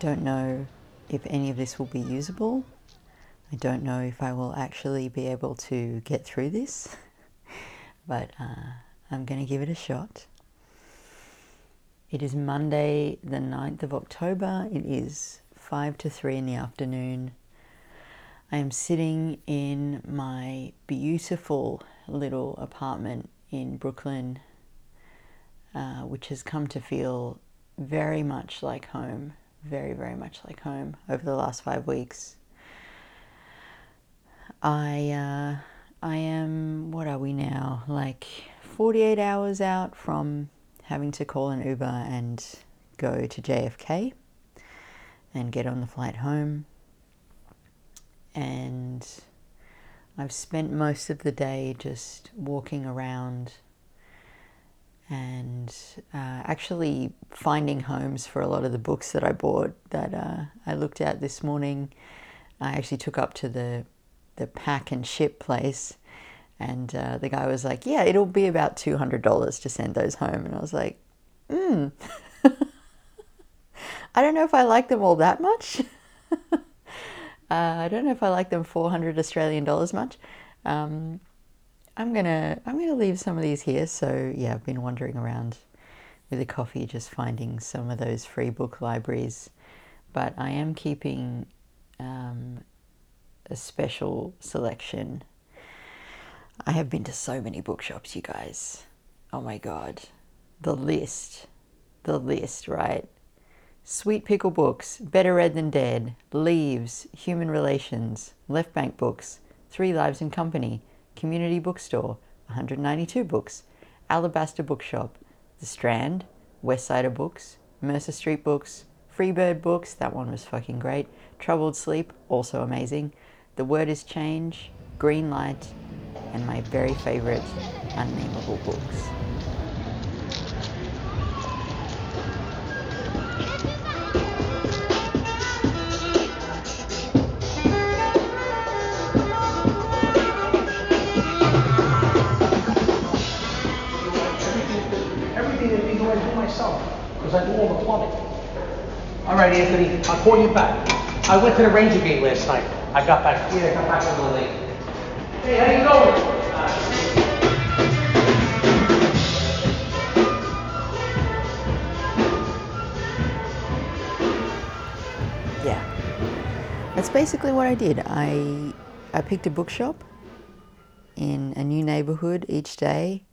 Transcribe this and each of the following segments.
don't know if any of this will be usable. I don't know if I will actually be able to get through this, but uh, I'm going to give it a shot. It is Monday, the 9th of October. It is 5 to 3 in the afternoon. I am sitting in my beautiful little apartment in Brooklyn, uh, which has come to feel very much like home, very, very much like home over the last five weeks. I, uh, I am, what are we now? Like 48 hours out from having to call an Uber and go to JFK and get on the flight home. And I've spent most of the day just walking around and uh, actually finding homes for a lot of the books that I bought that uh, I looked at this morning. I actually took up to the the pack and ship place, and uh, the guy was like, "Yeah, it'll be about two hundred dollars to send those home," and I was like, "Hmm." I don't know if I like them all that much. uh, I don't know if I like them 400 Australian dollars much. Um, I'm gonna I'm gonna leave some of these here. So yeah, I've been wandering around with a coffee, just finding some of those free book libraries. But I am keeping um, a special selection. I have been to so many bookshops, you guys. Oh my god, the list, the list, right? Sweet Pickle Books, Better Read Than Dead, Leaves, Human Relations, Left Bank Books, Three Lives in Company, Community Bookstore, 192 Books, Alabaster Bookshop, The Strand, West Westsider Books, Mercer Street Books, Freebird Books, that one was fucking great, Troubled Sleep, also amazing, The Word is Change, Green Light, and my very favorite, Unnameable Books. All right, Anthony, I'll call you back. I went to the Ranger game last night. I got back, yeah, I got back a little late. Hey, how you going? Yeah. That's basically what I did. I I picked a bookshop in a new neighborhood each day.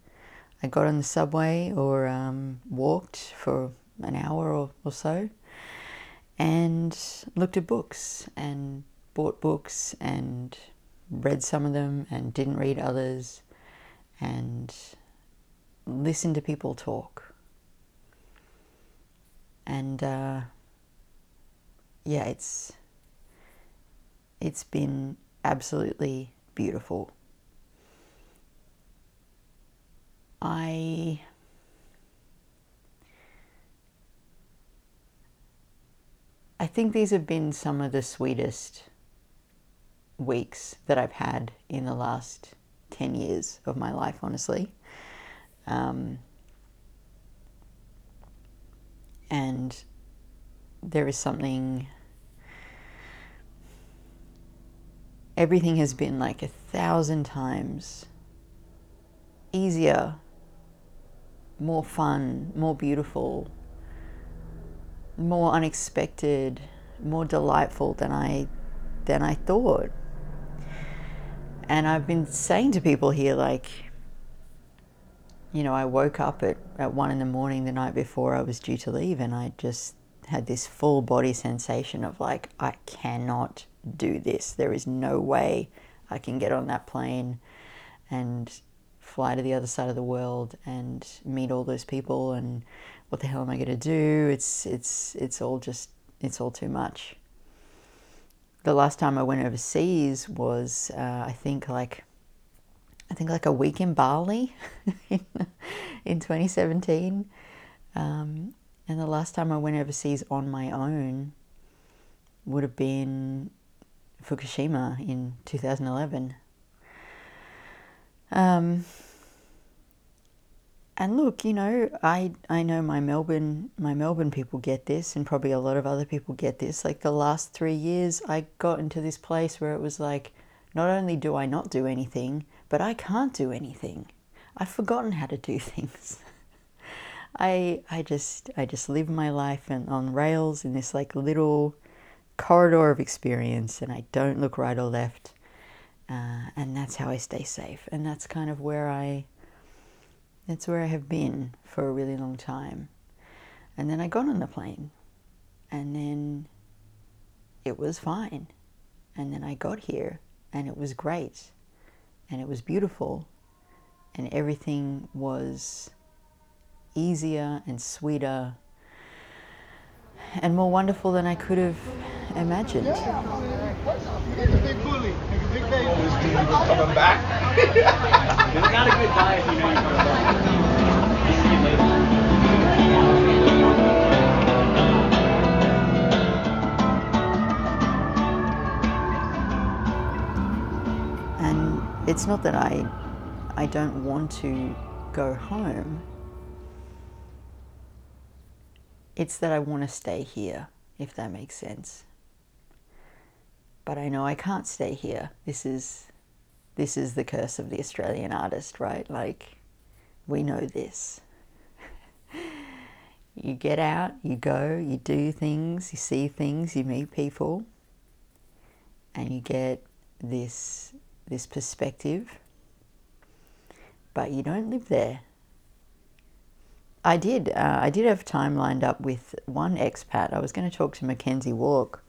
I got on the subway or um, walked for an hour or, or so and looked at books and bought books and read some of them and didn't read others and listened to people talk. And uh, yeah, it's it's been absolutely beautiful. I think these have been some of the sweetest weeks that I've had in the last 10 years of my life, honestly. Um, and there is something, everything has been like a thousand times easier, more fun, more beautiful, more unexpected, more delightful than I than I thought. And I've been saying to people here like you know, I woke up at, at one in the morning the night before I was due to leave and I just had this full body sensation of like, I cannot do this. There is no way I can get on that plane and fly to the other side of the world and meet all those people and what the hell am I going to do? It's it's it's all just it's all too much. The last time I went overseas was uh, I think like I think like a week in Bali in, in 2017. Um, and the last time I went overseas on my own would have been Fukushima in 2011. Um, and look, you know, I I know my Melbourne my Melbourne people get this, and probably a lot of other people get this. Like the last three years, I got into this place where it was like, not only do I not do anything, but I can't do anything. I've forgotten how to do things. I I just I just live my life and on rails in this like little corridor of experience, and I don't look right or left, uh, and that's how I stay safe, and that's kind of where I that's where I have been for a really long time. And then I got on the plane, and then it was fine. And then I got here, and it was great, and it was beautiful, and everything was easier and sweeter and more wonderful than I could have imagined. He's a big bully. He's a big baby. Coming back. It's not a good diet, you know you're coming back. See you later. And it's not that I, I don't want to go home. It's that I want to stay here, if that makes sense. But I know I can't stay here. This is, this is the curse of the Australian artist, right? Like, we know this. you get out, you go, you do things, you see things, you meet people, and you get this this perspective, but you don't live there. I did. Uh, I did have time lined up with one expat. I was going to talk to McKenzie Wark,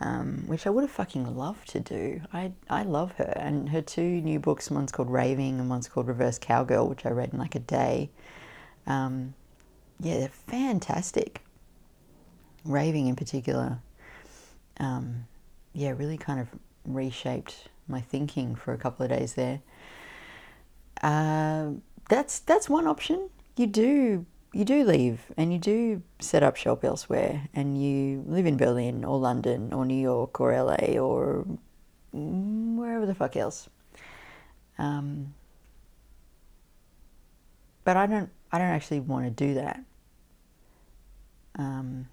um, which I would have fucking loved to do. I I love her and her two new books. One's called Raving and one's called Reverse Cowgirl, which I read in like a day. Um, yeah, they're fantastic. Raving in particular, um, yeah, really kind of reshaped my thinking for a couple of days there. Uh, that's that's one option. You do you do leave and you do set up shop elsewhere, and you live in Berlin or London or New York or LA or wherever the fuck else. Um, but I don't I don't actually want to do that. Um,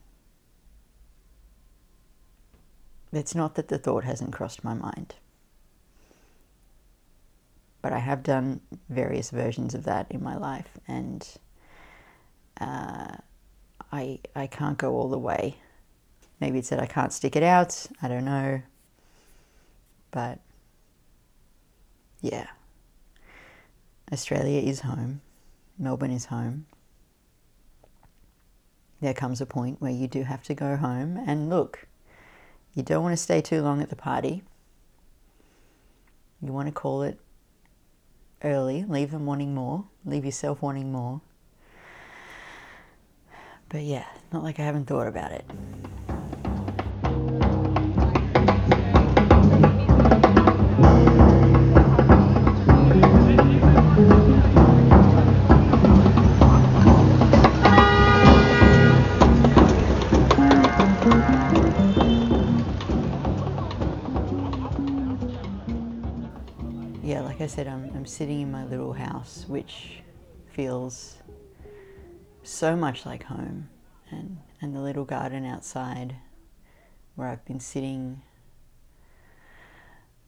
it's not that the thought hasn't crossed my mind but I have done various versions of that in my life, and uh, I I can't go all the way. Maybe it's that I can't stick it out. I don't know, but yeah, Australia is home. Melbourne is home. There comes a point where you do have to go home, and look, you don't want to stay too long at the party. You want to call it early, leave them wanting more, leave yourself wanting more. But yeah, not like I haven't thought about it. yeah, like I said, I'm, I'm sitting in my little house, which feels so much like home, and, and the little garden outside where I've been sitting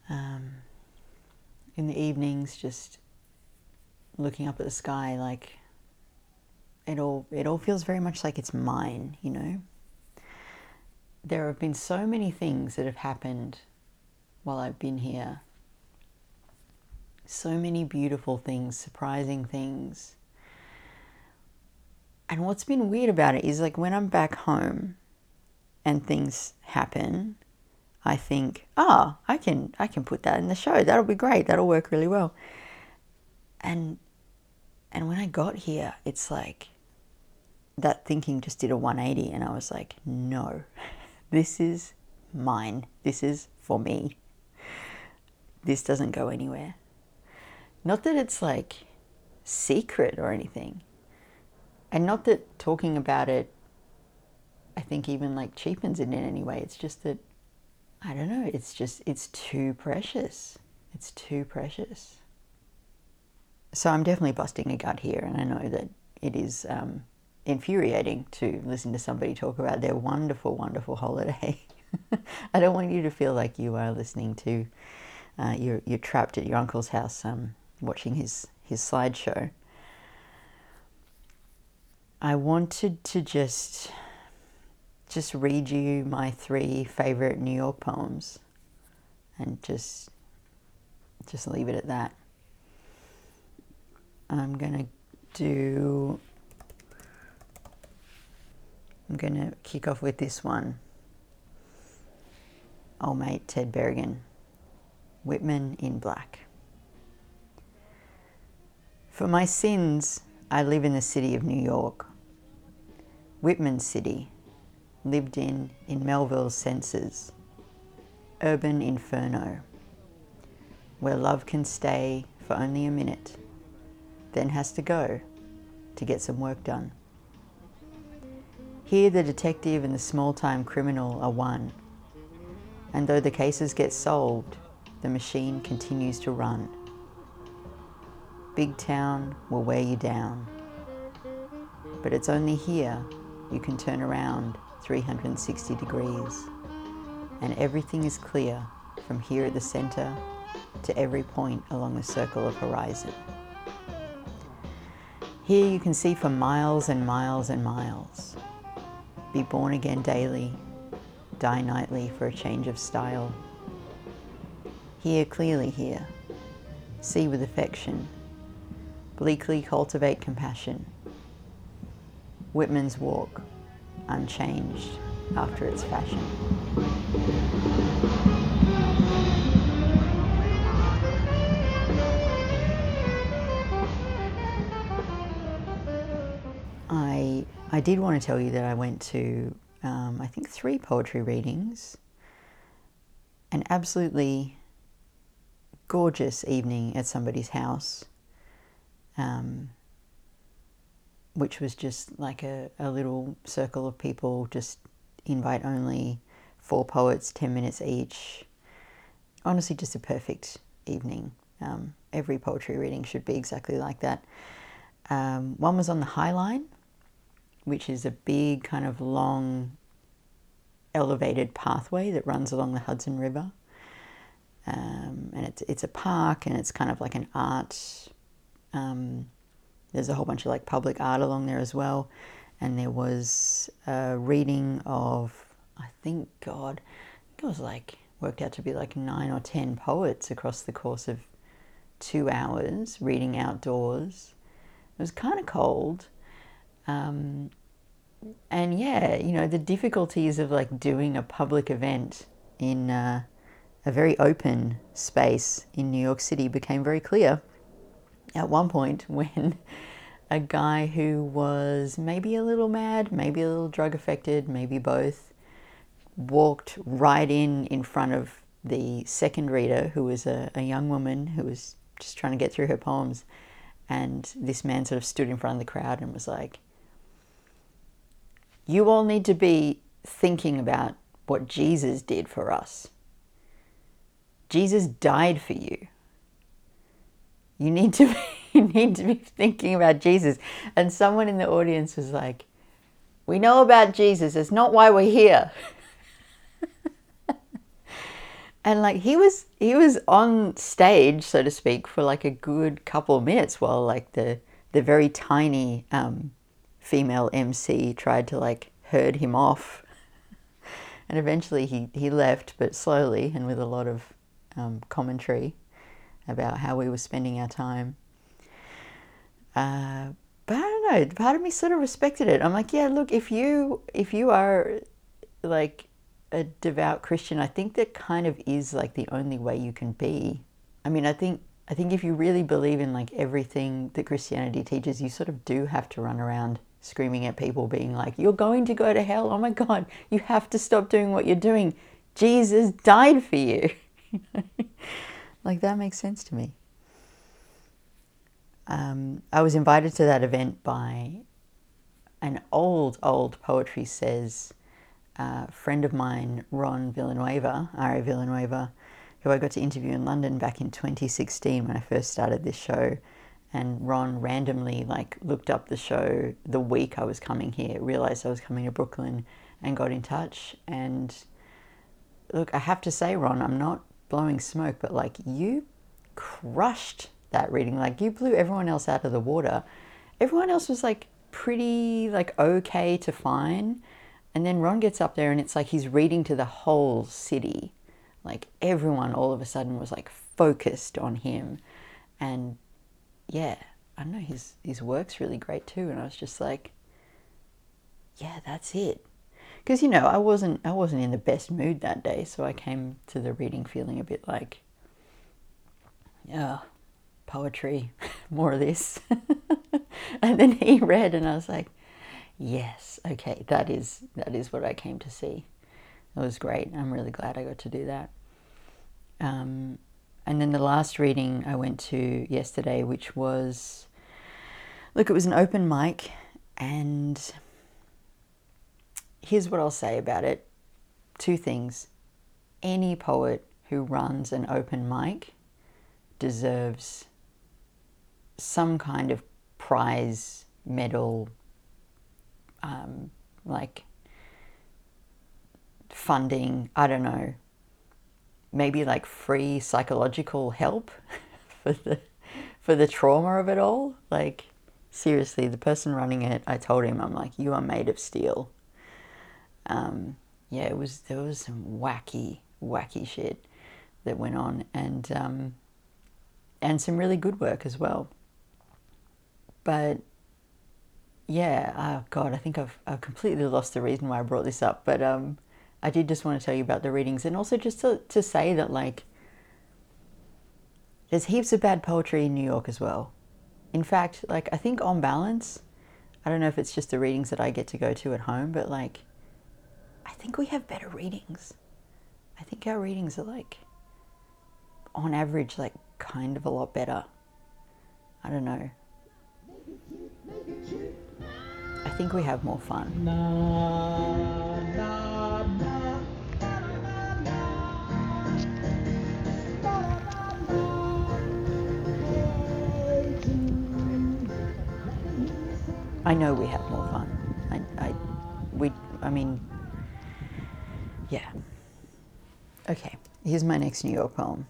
um, in the evenings, just looking up at the sky, like it all it all feels very much like it's mine, you know. There have been so many things that have happened while I've been here so many beautiful things, surprising things. And what's been weird about it is like when I'm back home and things happen, I think, oh, I can I can put that in the show. That'll be great. That'll work really well. And and when I got here, it's like that thinking just did a 180 and I was like, no. This is mine. This is for me. This doesn't go anywhere. Not that it's like secret or anything. And not that talking about it, I think, even like cheapens it in any way. It's just that, I don't know, it's just, it's too precious. It's too precious. so I'm definitely busting a gut here, and I know that it is um, infuriating to listen to somebody talk about their wonderful, wonderful holiday. I don't want you to feel like you are listening to uh, you're you're trapped at your uncle's house um, watching his his slideshow. I wanted to just just read you my three favorite New York poems and just just leave it at that. I'm to do I'm to kick off with this one. Old mate Ted Berrigan, Whitman in Black. For my sins, I live in the city of New York. Whitman City, lived in in Melville's senses. Urban inferno, where love can stay for only a minute, then has to go to get some work done. Here, the detective and the small time criminal are one, and though the cases get solved, the machine continues to run. Big town will wear you down, but it's only here you can turn around 360 degrees, and everything is clear from here at the center to every point along the circle of horizon. Here you can see for miles and miles and miles. Be born again daily, die nightly for a change of style. Hear clearly here, see with affection, bleakly cultivate compassion. Whitman's walk, unchanged after its fashion. I, I did want to tell you that I went to, um, I think, three poetry readings. An absolutely gorgeous evening at somebody's house, um, which was just like a, a little circle of people, just invite only, four poets, 10 minutes each. Honestly, just a perfect evening. Um, every poetry reading should be exactly like that. Um, one was on the High Line, which is a big, kind of long, elevated pathway that runs along the Hudson River. Um, and it's, it's a park and it's kind of like an art. Um, there's a whole bunch of like public art along there as well. And there was a reading of, I think, God, it was like, worked out to be like nine or ten poets across the course of two hours reading outdoors. It was kind of cold. Um, and yeah, you know, the difficulties of like doing a public event in uh, a very open space in New York City became very clear at one point when a guy who was maybe a little mad, maybe a little drug affected, maybe both, walked right in in front of the second reader, who was a, a young woman who was just trying to get through her poems. And this man sort of stood in front of the crowd and was like, You all need to be thinking about what Jesus did for us. Jesus died for you. You need to be, you need to be thinking about Jesus. And someone in the audience was like, "We know about Jesus. It's not why we're here." and like he was he was on stage, so to speak, for like a good couple of minutes while like the the very tiny um, female MC tried to like herd him off. And eventually he, he left, but slowly and with a lot of um, commentary about how we were spending our time. Uh, but I don't know. Part of me sort of respected it. I'm like, yeah, look, if you if you are like a devout Christian, I think that kind of is like the only way you can be. I mean, I think I think if you really believe in like everything that Christianity teaches, you sort of do have to run around screaming at people, being like, "You're going to go to hell! Oh my God, you have to stop doing what you're doing. Jesus died for you." like that makes sense to me. Um, I was invited to that event by an old, old poetry says uh, friend of mine, Ron Villanueva, R. A. Villanueva, who I got to interview in London back in 2016 when I first started this show. and Ron randomly like looked up the show the week I was coming here, realized I was coming to Brooklyn, and got in touch. And look, I have to say, Ron, I'm not blowing smoke, but like you crushed that reading. Like you blew everyone else out of the water. Everyone else was like pretty like okay to fine. And then Ron gets up there and it's like he's reading to the whole city. Like everyone all of a sudden was like focused on him. And yeah, I don't know, his his work's really great too. And I was just like, yeah, that's it. Because you know, I wasn't I wasn't in the best mood that day, so I came to the reading feeling a bit like, yeah, poetry, more of this. and then he read, and I was like, yes, okay, that is that is what I came to see. It was great. I'm really glad I got to do that. Um, and then the last reading I went to yesterday, which was, look, it was an open mic, and here's what I'll say about it two things. Any poet who runs an open mic deserves some kind of prize, medal, um, like funding, I don't know, maybe like free psychological help for the for the trauma of it all. Like seriously, the person running it, I told him, I'm like, you are made of steel. Um, yeah, it was there was some wacky, wacky shit that went on, and um, and some really good work as well. But yeah, oh God, I think I've I've completely lost the reason why I brought this up, but um, I did just want to tell you about the readings and also just to, to say that, like, there's heaps of bad poetry in New York as well. In fact, like, I think on balance, I don't know if it's just the readings that I get to go to at home, but like, I think we have better readings. I think our readings are like, on average, like, kind of a lot better. I don't know. I think we have more fun. I know we have more fun. I, I, we, I mean, yeah. Okay, here's my next New York poem.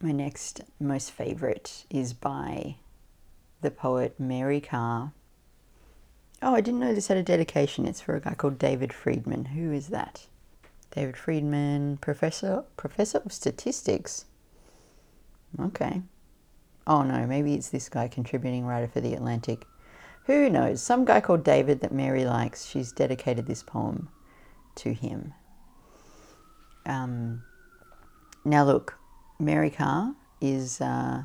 My next most favorite is by the poet Mary Karr. Oh, I didn't know this had a dedication. It's for a guy called David Friedman. Who is that? David Friedman, professor professor of statistics. Okay. Oh no, maybe it's this guy contributing writer for The Atlantic. Who knows? Some guy called David that Mary likes. She's dedicated this poem to him. Um, now look, Mary Karr is uh,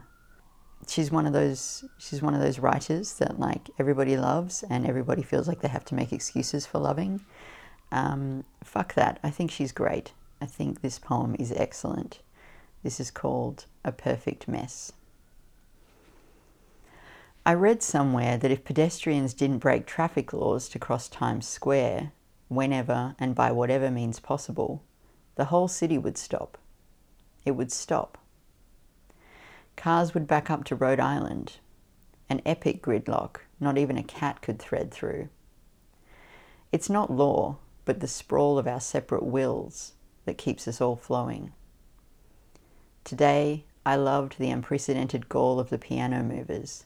she's one of those she's one of those writers that like everybody loves and everybody feels like they have to make excuses for loving. Um, fuck that. I think she's great. I think this poem is excellent. This is called A Perfect Mess. I read somewhere that if pedestrians didn't break traffic laws to cross Times Square, whenever and by whatever means possible, the whole city would stop. It would stop. Cars would back up to Rhode Island, an epic gridlock not even a cat could thread through. It's not law, but the sprawl of our separate wills that keeps us all flowing. Today, I loved the unprecedented gall of the piano movers,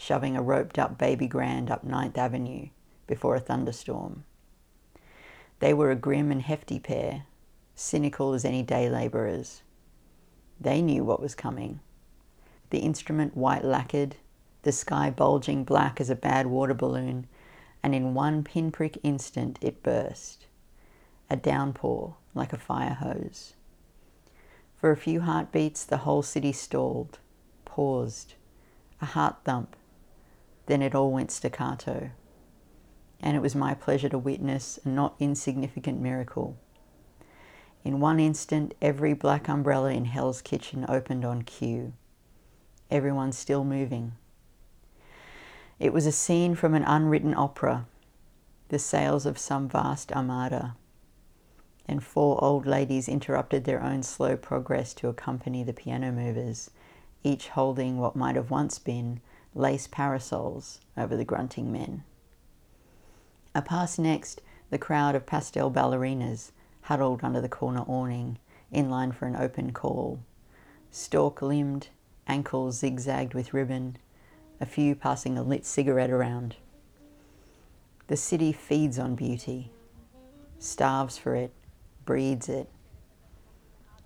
shoving a roped up baby grand up Ninth Avenue before a thunderstorm. They were a grim and hefty pair, cynical as any day labourers. They knew what was coming. The instrument white lacquered, the sky bulging black as a bad water balloon, and in one pinprick instant it burst. A downpour like a fire hose. For a few heartbeats, the whole city stalled, paused, a heart thump. Then it all went staccato. And it was my pleasure to witness a not insignificant miracle. In one instant, every black umbrella in Hell's Kitchen opened on cue. Everyone still moving. It was a scene from an unwritten opera, the sails of some vast armada. and four old ladies interrupted their own slow progress to accompany the piano movers, each holding what might have once been lace parasols over the grunting men. I pass next the crowd of pastel ballerinas huddled under the corner awning, in line for an open call. Stalk limbed, ankles zigzagged with ribbon, a few passing a lit cigarette around. The city feeds on beauty, starves for it, breeds it.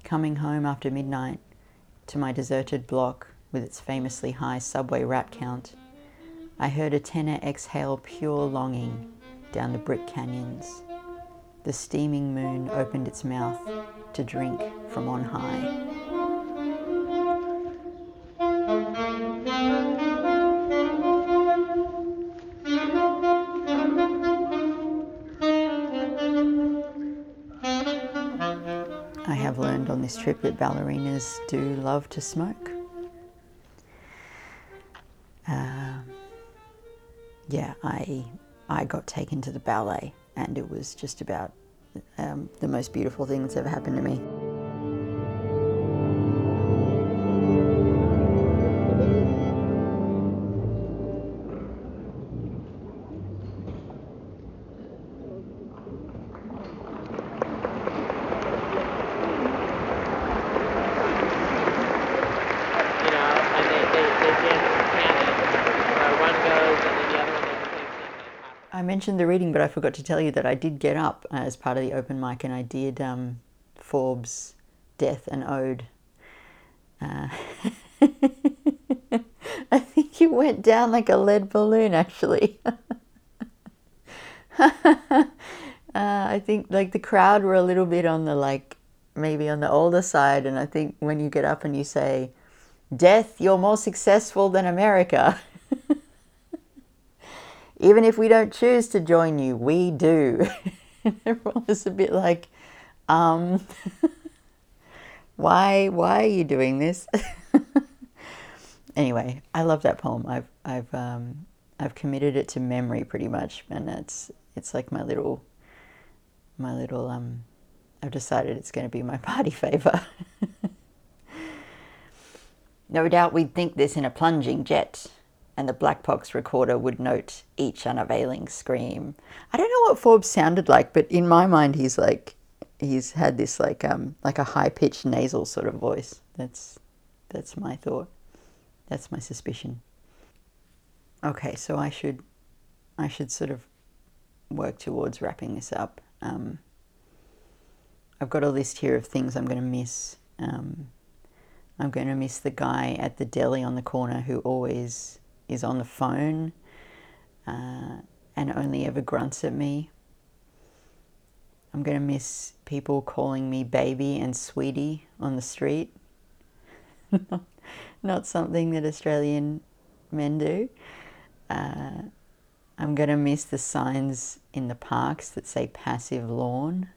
Coming home after midnight to my deserted block with its famously high subway rat count, I heard a tenor exhale pure longing down the brick canyons. The steaming moon opened its mouth to drink from on high. I have learned on this trip that ballerinas do love to smoke. Taken to the ballet, and it was just about um, the most beautiful thing that's ever happened to me. Mentioned the reading, but I forgot to tell you that I did get up as part of the open mic, and I did um, Forbes' Death, an Ode. Uh, I think it went down like a lead balloon, actually. uh, I think like the crowd were a little bit on the like maybe on the older side, and I think when you get up and you say, "Death, you're more successful than America." Even if we don't choose to join you, we do. Everyone was a bit like, um, why, why are you doing this? anyway, I love that poem. I've, I've, um, I've committed it to memory pretty much, and it's, it's like my little, my little, um, I've decided it's going to be my party favor. no doubt we'd think this in a plunging jet and the black box recorder would note each unavailing scream. I don't know what Forbes sounded like, but in my mind, he's like, he's had this like um like a high pitched nasal sort of voice. That's that's my thought. That's my suspicion. Okay, so I should I should sort of work towards wrapping this up. Um, I've got a list here of things I'm going to miss. Um, I'm going to miss the guy at the deli on the corner who always is on the phone uh, and only ever grunts at me. I'm going to miss people calling me baby and sweetie on the street. Not something that Australian men do. Uh, I'm going to miss the signs in the parks that say passive lawn.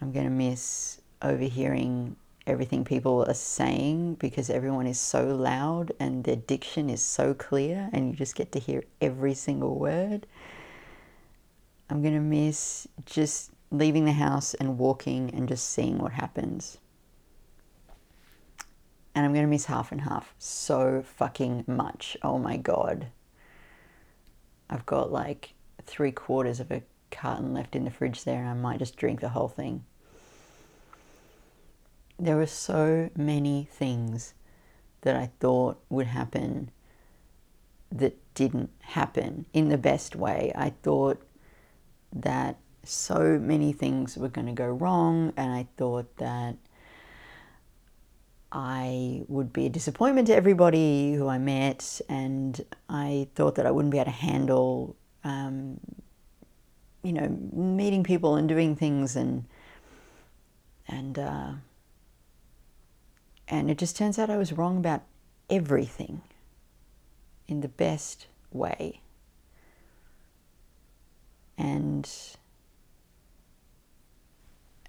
I'm going to miss overhearing everything people are saying because everyone is so loud and their diction is so clear and you just get to hear every single word. I'm going to miss just leaving the house and walking and just seeing what happens. And I'm going to miss half and half so fucking much. Oh my God. I've got like three quarters of a carton left in the fridge there and I might just drink the whole thing there were so many things that I thought would happen that didn't happen in the best way. I thought that so many things were going to go wrong, and I thought that I would be a disappointment to everybody who I met, and I thought that I wouldn't be able to handle, um, you know, meeting people and doing things and and uh, and it just turns out I was wrong about everything in the best way. And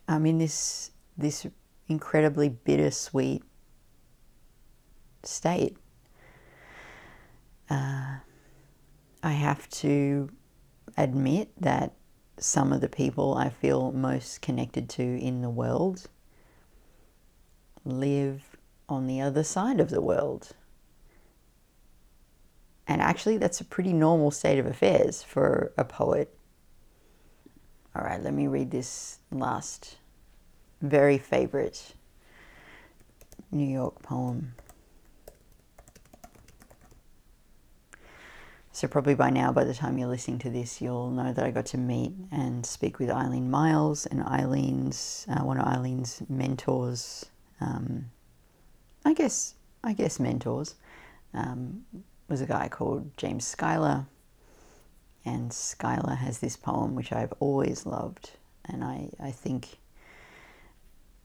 I'm in this this incredibly bittersweet state. Uh, I have to admit that some of the people I feel most connected to in the world live on the other side of the world. And actually, that's a pretty normal state of affairs for a poet. All right, let me read this last very favorite New York poem. So, probably by now, by the time you're listening to this, you'll know that I got to meet and speak with Eileen Miles, and Eileen's uh, one of Eileen's mentors. Um, I guess, I guess mentors um, was a guy called James Schuyler, and Schuyler has this poem which I've always loved, and I, I think,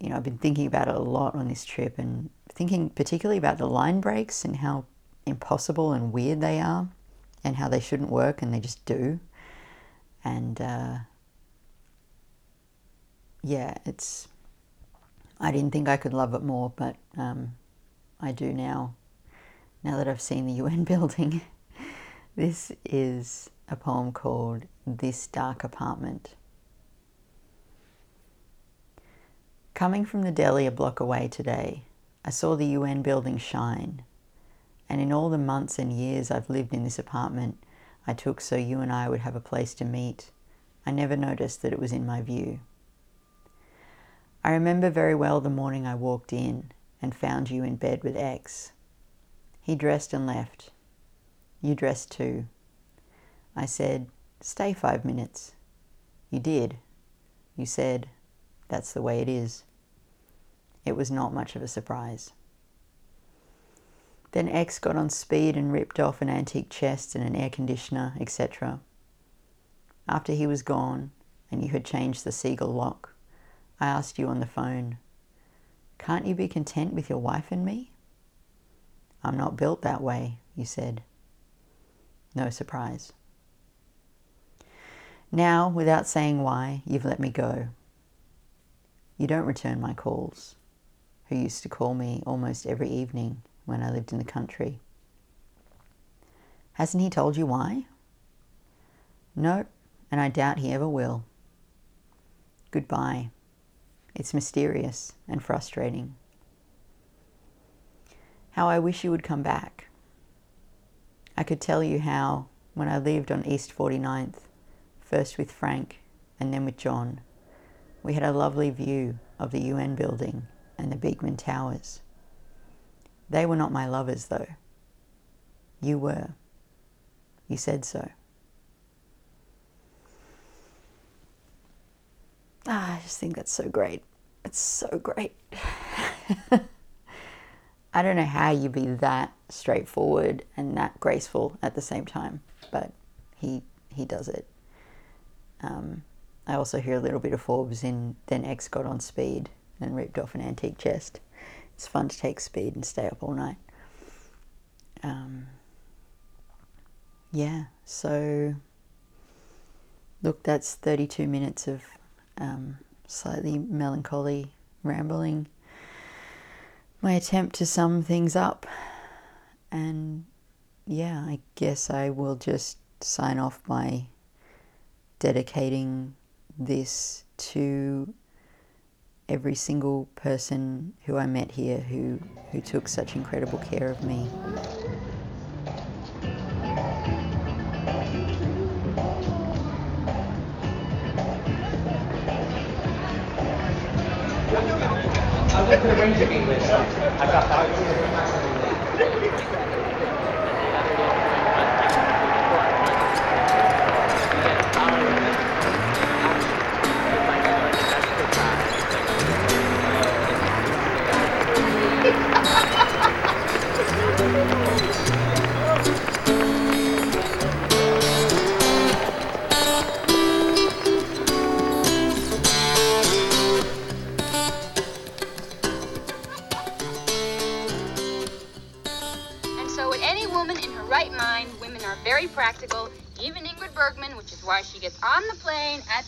you know, I've been thinking about it a lot on this trip, and thinking particularly about the line breaks and how impossible and weird they are and how they shouldn't work and they just do. And uh, yeah, it's. I didn't think I could love it more, but um, I do now. Now that I've seen the UN building, this is a poem called This Dark Apartment. Coming from the deli a block away today, I saw the UN building shine and in all the months and years I've lived in this apartment I took so you and I would have a place to meet, I never noticed that it was in my view. I remember very well the morning I walked in and found you in bed with X. He dressed and left. You dressed too. I said, Stay five minutes. You did. You said, That's the way it is. It was not much of a surprise. Then X got on speed and ripped off an antique chest and an air conditioner, etc. After he was gone and you had changed the Segal lock, I asked you on the phone, Can't you be content with your wife and me? I'm not built that way, you said. No surprise. Now, without saying why, you've let me go. You don't return my calls, who used to call me almost every evening when I lived in the country. Hasn't he told you why? No, and I doubt he ever will. Goodbye. It's mysterious and frustrating. How I wish you would come back. I could tell you how, when I lived on East 49th, first with Frank and then with John, we had a lovely view of the UN building and the Beekman Towers. They were not my lovers, though. You were. You said so. Ah, I just think that's so great. It's so great. I don't know how you'd be that straightforward and that graceful at the same time, but he he does it. Um, I also hear a little bit of Forbes in Then X got on speed and ripped off an antique chest it's fun to take speed and stay up all night. Um, yeah, so look, that's 32 minutes of um, slightly melancholy rambling. My attempt to sum things up. And yeah, I guess I will just sign off by dedicating this to every single person who I met here who, who took such incredible care of me. I went to the Ranger game last night. I got. Practical, even Ingrid Bergman, which is why she gets on the plane at